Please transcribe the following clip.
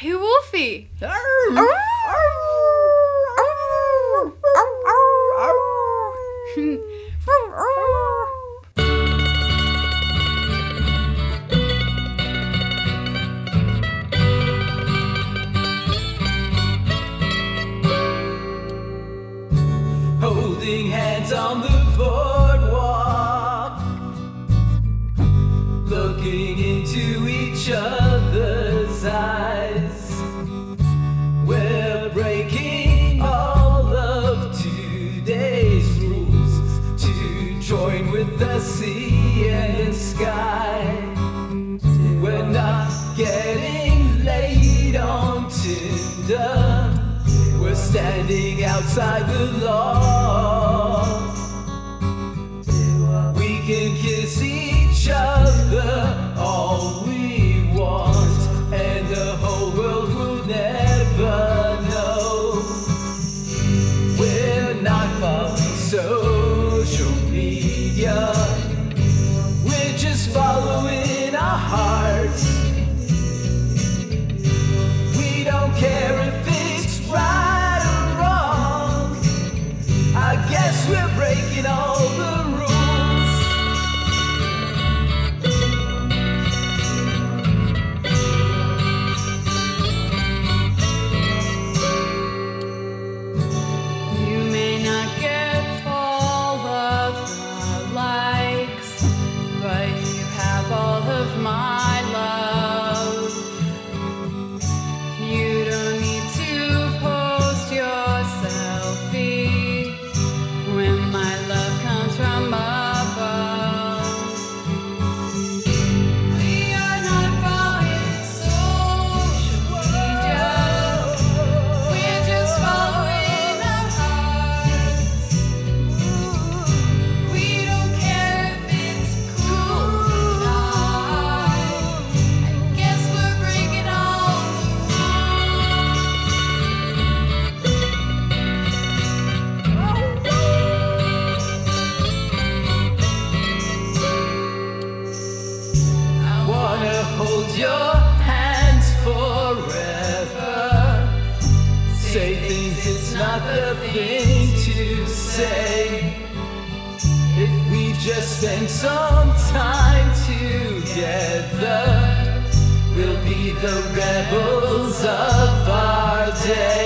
Hey, Wolfie. Holding hands on the boardwalk, looking into each other's sky. We're not getting laid on Tinder. We're standing outside the law. We can kiss each other all we want, and the whole world will never know. We're not following social media. Following spend some time together, we'll be the rebels of our day.